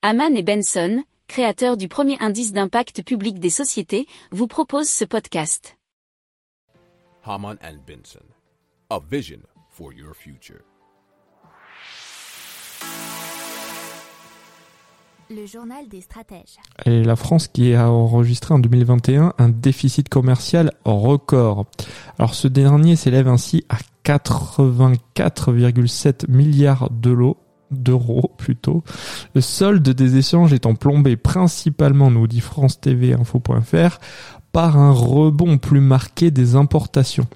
Haman et Benson, créateurs du premier indice d'impact public des sociétés, vous proposent ce podcast. Haman and Benson, a vision for your future. Le journal des stratèges. Et la France qui a enregistré en 2021 un déficit commercial record. Alors ce dernier s'élève ainsi à 84,7 milliards d'euros d'euros plutôt. Le solde des échanges étant plombé principalement, nous dit France TV Info.fr, par un rebond plus marqué des importations,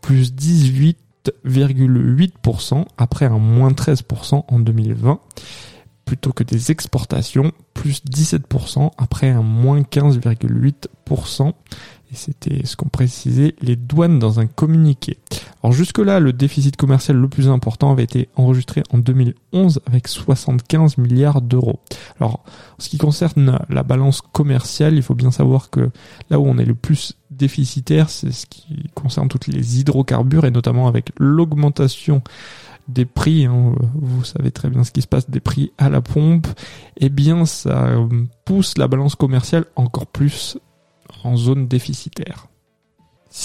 plus 18,8% après un moins 13% en 2020 plutôt que des exportations, plus 17% après un moins 15,8%. Et c'était ce qu'ont précisé les douanes dans un communiqué. Alors jusque-là, le déficit commercial le plus important avait été enregistré en 2011 avec 75 milliards d'euros. Alors, en ce qui concerne la balance commerciale, il faut bien savoir que là où on est le plus déficitaire, c'est ce qui concerne toutes les hydrocarbures et notamment avec l'augmentation des prix, hein, vous savez très bien ce qui se passe, des prix à la pompe, eh bien ça pousse la balance commerciale encore plus en zone déficitaire.